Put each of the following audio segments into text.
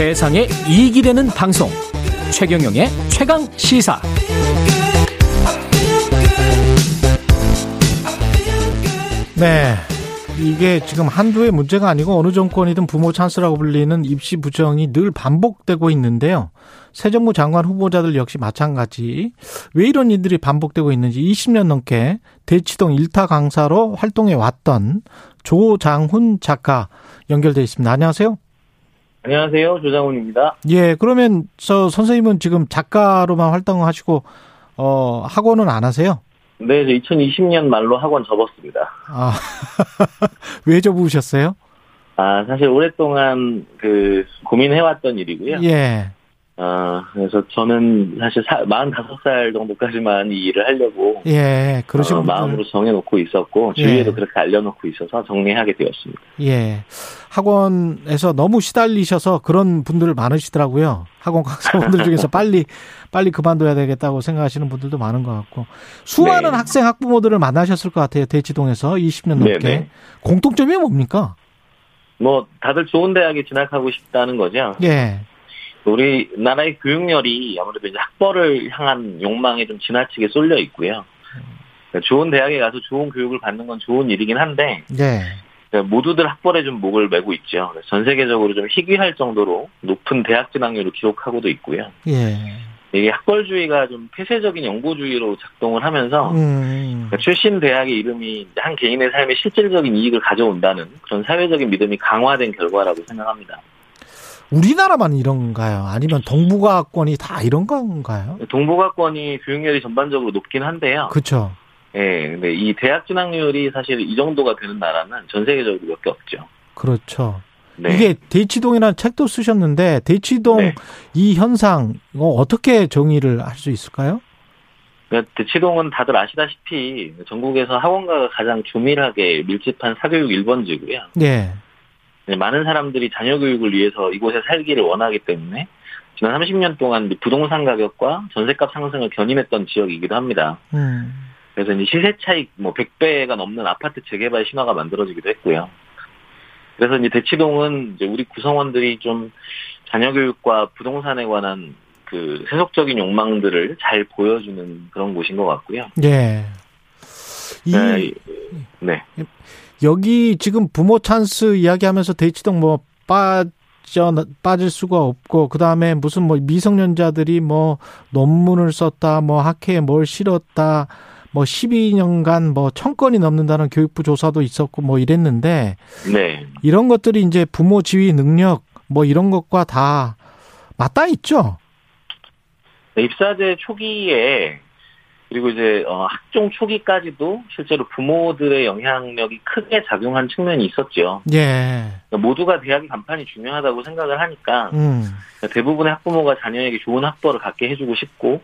세상에 이익이 되는 방송 최경영의 최강 시사 네. 이게 지금 한두의 문제가 아니고 어느 정권이든 부모 찬스라고 불리는 입시 부정이 늘 반복되고 있는데요. 새 정부 장관 후보자들 역시 마찬가지. 왜 이런 일들이 반복되고 있는지 20년 넘게 대치동 일타 강사로 활동해 왔던 조장훈 작가 연결돼 있습니다. 안녕하세요. 안녕하세요. 조장훈입니다. 예, 그러면 저 선생님은 지금 작가로만 활동하시고 어 학원은 안 하세요? 네, 2020년 말로 학원 접었습니다. 아, 왜 접으셨어요? 아, 사실 오랫동안 그 고민해왔던 일이고요. 예. 아, 그래서 저는 사실 사, 45살 정도까지만 이 일을 하려고 예, 그러신 어. 마음으로 정해놓고 있었고 예. 주위에도 그렇게 알려놓고 있어서 정리하게 되었습니다. 예. 학원에서 너무 시달리셔서 그런 분들 많으시더라고요. 학원 강사분들 중에서 빨리, 빨리 그만둬야 되겠다고 생각하시는 분들도 많은 것 같고. 수많은 네. 학생, 학부모들을 만나셨을 것 같아요. 대치동에서 20년 넘게. 네네. 공통점이 뭡니까? 뭐 다들 좋은 대학에 진학하고 싶다는 거죠. 예. 우리나라의 교육열이 아무래도 이제 학벌을 향한 욕망에 좀 지나치게 쏠려 있고요. 그러니까 좋은 대학에 가서 좋은 교육을 받는 건 좋은 일이긴 한데 예. 그러니까 모두들 학벌에 좀 목을 메고 있죠. 전 세계적으로 좀 희귀할 정도로 높은 대학 진학률을 기록하고도 있고요. 예. 이게 학벌주의가 좀 폐쇄적인 연구주의로 작동을 하면서 음. 그러니까 출신 대학의 이름이 한 개인의 삶에 실질적인 이익을 가져온다는 그런 사회적인 믿음이 강화된 결과라고 생각합니다. 우리나라만 이런가요? 아니면 동북아권이 다 이런 건가요? 동북아권이 교육열이 전반적으로 높긴 한데요. 그렇죠. 예, 근데 이 대학 진학률이 사실 이 정도가 되는 나라는 전 세계적으로 몇 개 없죠. 그렇죠. 네. 이게 대치동이라는 책도 쓰셨는데 대치동 네. 이 현상 이거 어떻게 정의를 할 수 있을까요? 그러니까 대치동은 다들 아시다시피 전국에서 학원가가 가장 조밀하게 밀집한 사교육 1번지고요. 예. 네, 많은 사람들이 자녀 교육을 위해서 이곳에 살기를 원하기 때문에 지난 30년 동안 부동산 가격과 전세값 상승을 견인했던 지역이기도 합니다. 음. 그래서 이제 시세 차익 뭐 100배가 넘는 아파트 재개발 신화가 만들어지기도 했고요. 그래서 이제 대치동은 이제 우리 구성원들이 좀 자녀 교육과 부동산에 관한 그 세속적인 욕망들을 잘 보여주는 그런 곳인 것 같고요. 예. 이 네, 네. 여기 지금 부모 찬스 이야기하면서 대치동 뭐 빠져 빠질 수가 없고 그 다음에 무슨 뭐 미성년자들이 뭐 논문을 썼다 뭐 학회에 뭘 실었다 뭐 12년간 뭐 천 건이 넘는다는 교육부 조사도 있었고 뭐 이랬는데 네. 이런 것들이 이제 부모 지휘 능력 뭐 이런 것과 다 맞닿아 있죠. 네, 입사제 초기에 그리고 이제 어, 학종 초기까지도 실제로 부모들의 영향력이 크게 작용한 측면이 있었죠. 예. 그러니까 모두가 대학의 간판이 중요하다고 생각을 하니까 음. 대부분의 학부모가 자녀에게 좋은 학벌을 갖게 해주고 싶고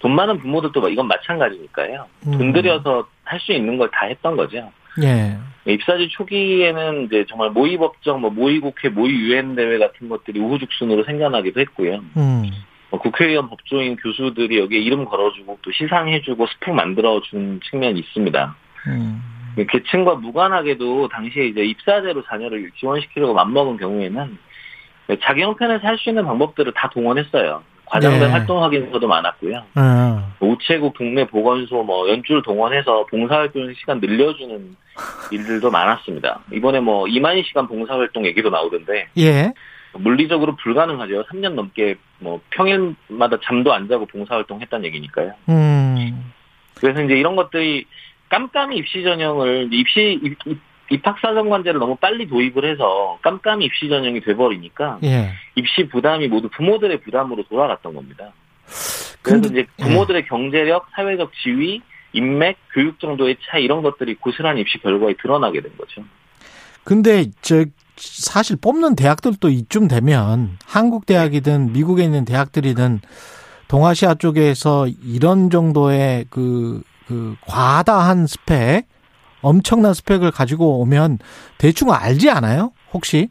돈 많은 부모들도 뭐 이건 마찬가지니까요. 음. 돈 들여서 할 수 있는 걸 다 했던 거죠. 예. 입사지 초기에는 이제 정말 모의 법정, 뭐 모의 국회, 모의 유엔 대회 같은 것들이 우후죽순으로 생겨나기도 했고요. 음. 뭐 국회의원, 법조인, 교수들이 여기에 이름 걸어주고 또 시상해주고 스펙 만들어준 측면이 있습니다. 음. 계층과 무관하게도 당시에 이제 입사제로 자녀를 지원시키려고 맘먹은 경우에는 자기 형편에서 할 수 있는 방법들을 다 동원했어요. 과장된 네. 활동 확인서도 많았고요. 어. 우체국, 동네 보건소, 뭐 연줄 동원해서 봉사활동 시간 늘려주는 일들도 많았습니다. 이번에 뭐 이만희 시간 봉사활동 얘기도 나오던데 예. 물리적으로 불가능하죠. 3년 넘게 뭐 평일마다 잠도 안 자고 봉사활동 했다는 얘기니까요. 음. 그래서 이제 이런 것들이 깜깜이 입시 전형을 입시 입, 입, 입학 사정 관제를 너무 빨리 도입을 해서 깜깜이 입시 전형이 돼버리니까 예. 입시 부담이 모두 부모들의 부담으로 돌아갔던 겁니다. 그래서 근데- 이제 부모들의 경제력, 사회적 지위, 인맥, 교육 정도의 차이 이런 것들이 고스란히 입시 결과에 드러나게 된 거죠. 근데 저 사실 뽑는 대학들도 이쯤 되면 한국 대학이든 미국에 있는 대학들이든 동아시아 쪽에서 이런 정도의 그, 그 과다한 스펙, 엄청난 스펙을 가지고 오면 대충 알지 않아요? 혹시?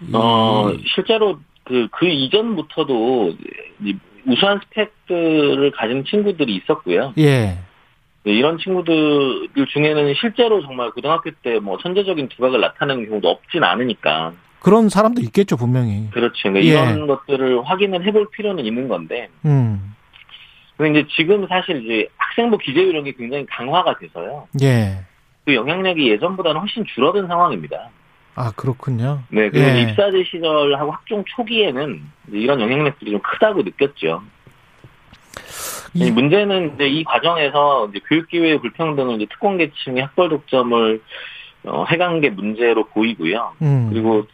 이- 어, 실제로 그, 그 이전부터도 이 우수한 스펙들을 가진 친구들이 있었고요. 예. 네, 이런 친구들 중에는 실제로 정말 고등학교 때 뭐 천재적인 두각을 나타내는 경우도 없진 않으니까 그런 사람도 있겠죠, 분명히. 그렇죠. 그러니까 예. 이런 것들을 확인을 해볼 필요는 있는 건데, 음. 근데 이제 지금 사실 이제 학생부 이런 게 굉장히 강화가 돼서요. 예. 그 영향력이 예전보다는 훨씬 줄어든 상황입니다. 아, 그렇군요. 네, 그리고 예. 입사제 시절하고 학종 초기에는 이런 영향력들이 좀 크다고 느꼈죠. 이- 이 문제는 이제 이 과정에서 이제 교육기회 불평등을 이제 특권 계층의 학벌 독점을 어, 해간 게 문제로 보이고요. 음. 그리고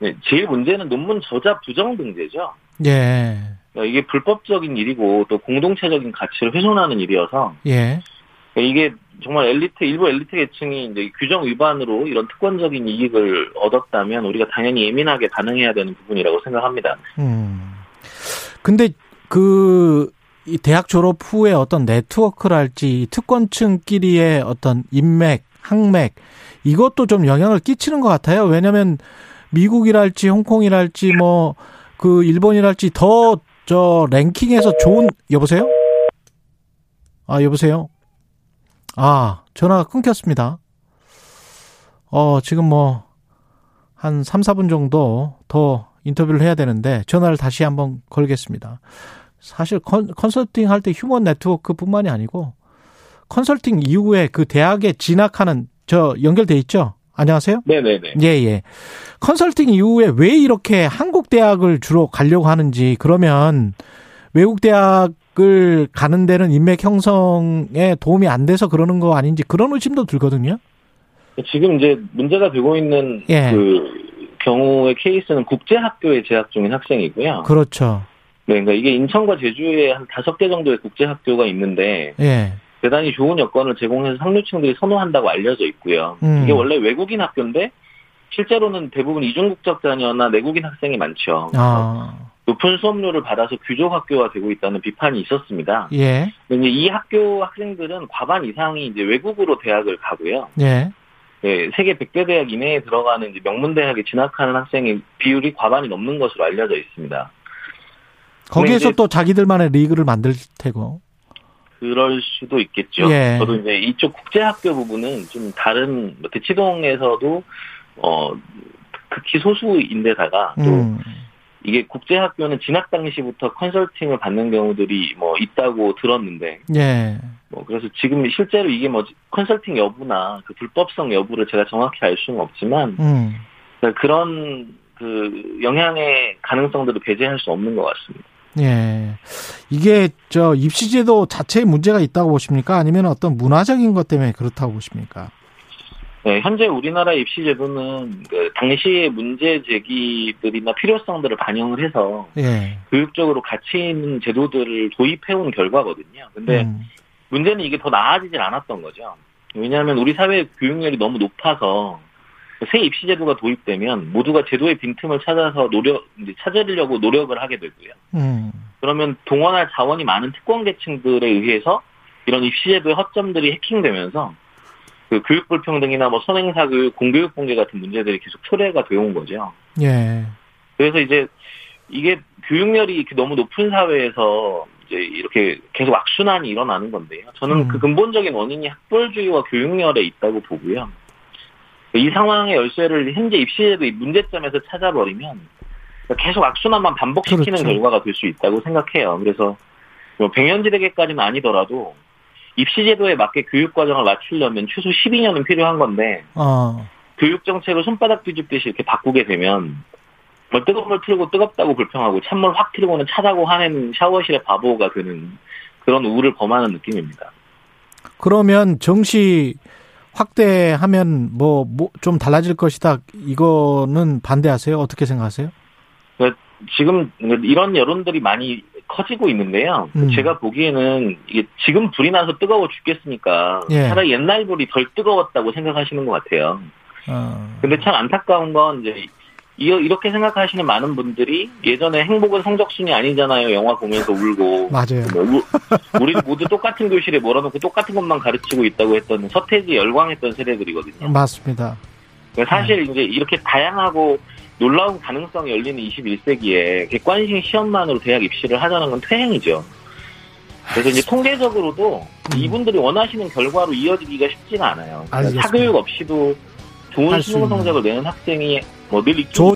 네, 제일 문제는 논문 저자 부정 등재죠. 예. 그러니까 이게 불법적인 일이고 또 공동체적인 가치를 훼손하는 일이어서 예. 그러니까 이게 정말 엘리트 일부 엘리트 계층이 이제 규정 위반으로 이런 특권적인 이익을 얻었다면 우리가 당연히 예민하게 반응해야 되는 부분이라고 생각합니다. 음. 근데 그, 이 대학 졸업 후에 어떤 네트워크랄지 특권층끼리의 어떤 인맥, 항맥, 이것도 좀 영향을 끼치는 것 같아요. 왜냐면 미국이랄지 홍콩이랄지 뭐 그 일본이랄지 더 저 랭킹에서 좋은, 여보세요? 아, 여보세요? 아, 전화가 끊겼습니다. 어, 지금 뭐, 한 3, 4분 정도 더 인터뷰를 해야 되는데 전화를 다시 한번 걸겠습니다. 사실 컨, 컨설팅 할 때 human network 뿐만이 아니고 컨설팅 이후에 그 대학에 진학하는 저 연결돼 있죠? 안녕하세요? 네네네. 예, 예. 컨설팅 이후에 왜 이렇게 한국 대학을 주로 가려고 하는지 그러면 외국 대학을 가는 데는 인맥 형성에 도움이 안 돼서 그러는 거 아닌지 그런 의심도 들거든요. 지금 이제 문제가 되고 있는 예. 그 경우의 케이스는 국제학교에 재학 중인 학생이고요. 그렇죠. 네, 그러니까 이게 인천과 제주에 한 다섯 개 정도의 국제학교가 있는데 예. 대단히 좋은 여건을 제공해서 상류층들이 선호한다고 알려져 있고요. 음. 이게 원래 외국인 학교인데 실제로는 대부분 이중국적 자녀나 내국인 학생이 많죠. 아, 높은 수업료를 받아서 귀족 학교가 되고 있다는 비판이 있었습니다. 예. 근데 이제 이 학교 학생들은 과반 이상이 이제 외국으로 대학을 가고요. 예. 예, 세계 100대 대학 이내에 들어가는 이제 명문 대학에 진학하는 학생의 비율이 과반이 넘는 것으로 알려져 있습니다. 거기에서 또 자기들만의 리그를 만들 테고. 그럴 수도 있겠죠. 예. 저도 이제 이쪽 국제학교 부분은 좀 다른 뭐 대치동에서도 어 극히 소수인데다가 또 음. 이게 국제학교는 진학 당시부터 컨설팅을 받는 경우들이 뭐 있다고 들었는데 예. 뭐 그래서 지금 실제로 이게 뭐 컨설팅 여부나 그 불법성 여부를 제가 정확히 알 수는 없지만 음. 그런 그 영향의 가능성들을 배제할 수 없는 것 같습니다. 예. 이게 저 입시제도 자체에 문제가 있다고 보십니까? 아니면 어떤 문화적인 것 때문에 그렇다고 보십니까? 네, 현재 우리나라 입시 제도는 그 당시의 문제 제기들이나 필요성들을 반영을 해서 예. 교육적으로 가치 있는 제도들을 도입해온 결과거든요. 근데 음. 문제는 이게 더 나아지질 않았던 거죠. 왜냐하면 우리 사회 교육열이 너무 높아서 새 입시 제도가 도입되면 모두가 제도의 빈틈을 찾아서 노력 이제 찾으려고 노력을 하게 되고요. 음. 그러면 동원할 자원이 많은 특권 계층들에 의해서 이런 입시 제도의 허점들이 해킹되면서 그 교육 불평등이나 뭐 선행사 교육, 공교육 붕괴 같은 문제들이 계속 초래가 되어 온 거죠. 예. 그래서 이제 이게 교육열이 이렇게 너무 높은 사회에서 이제 이렇게 계속 악순환이 일어나는 건데요. 저는 음. 그 근본적인 원인이 학벌주의와 교육열에 있다고 보고요. 이 상황의 열쇠를 현재 입시제도 의 문제점에서 찾아버리면 계속 악순환만 반복시키는 그렇죠. 결과가 될 수 있다고 생각해요. 그래서 뭐 백년지대계까지는 아니더라도 입시제도에 맞게 교육과정을 맞추려면 최소 12년은 필요한 건데 어. 교육 정책을 손바닥 뒤집듯이 이렇게 바꾸게 되면 뭐 뜨거운 물 틀고 뜨겁다고 불평하고 찬물 확 틀고는 차다고 화내는 샤워실의 바보가 되는 그런 우를 범하는 느낌입니다. 그러면 정시 확대하면 뭐 좀 달라질 것이다. 이거는 반대하세요? 어떻게 생각하세요? 지금 이런 여론들이 많이 커지고 있는데요. 음. 제가 보기에는 이게 지금 불이 나서 뜨거워 죽겠으니까 예. 차라리 옛날 불이 덜 뜨거웠다고 생각하시는 것 같아요. 어. 근데 참 안타까운 건 이제 이- 이렇게 생각하시는 많은 분들이 예전에 행복은 성적순이 아니잖아요. 영화 보면서 울고 맞아요. 뭐 우- 우리 모두 똑같은 교실에 몰아놓고 똑같은 것만 가르치고 있다고 했던 서태지 열광했던 세대들이거든요. 맞습니다. 그러니까 사실 이제 이렇게 다양하고 놀라운 가능성이 열리는 21세기에 객관식 시험만으로 대학 입시를 하자는 건 퇴행이죠. 그래서 이제 통계적으로도 음. 이분들이 원하시는 결과로 이어지기가 쉽지가 않아요. 그러니까. 사교육 없이도 좋은 수능. 성적을 내는 학생이 뭐늘 있죠. 조-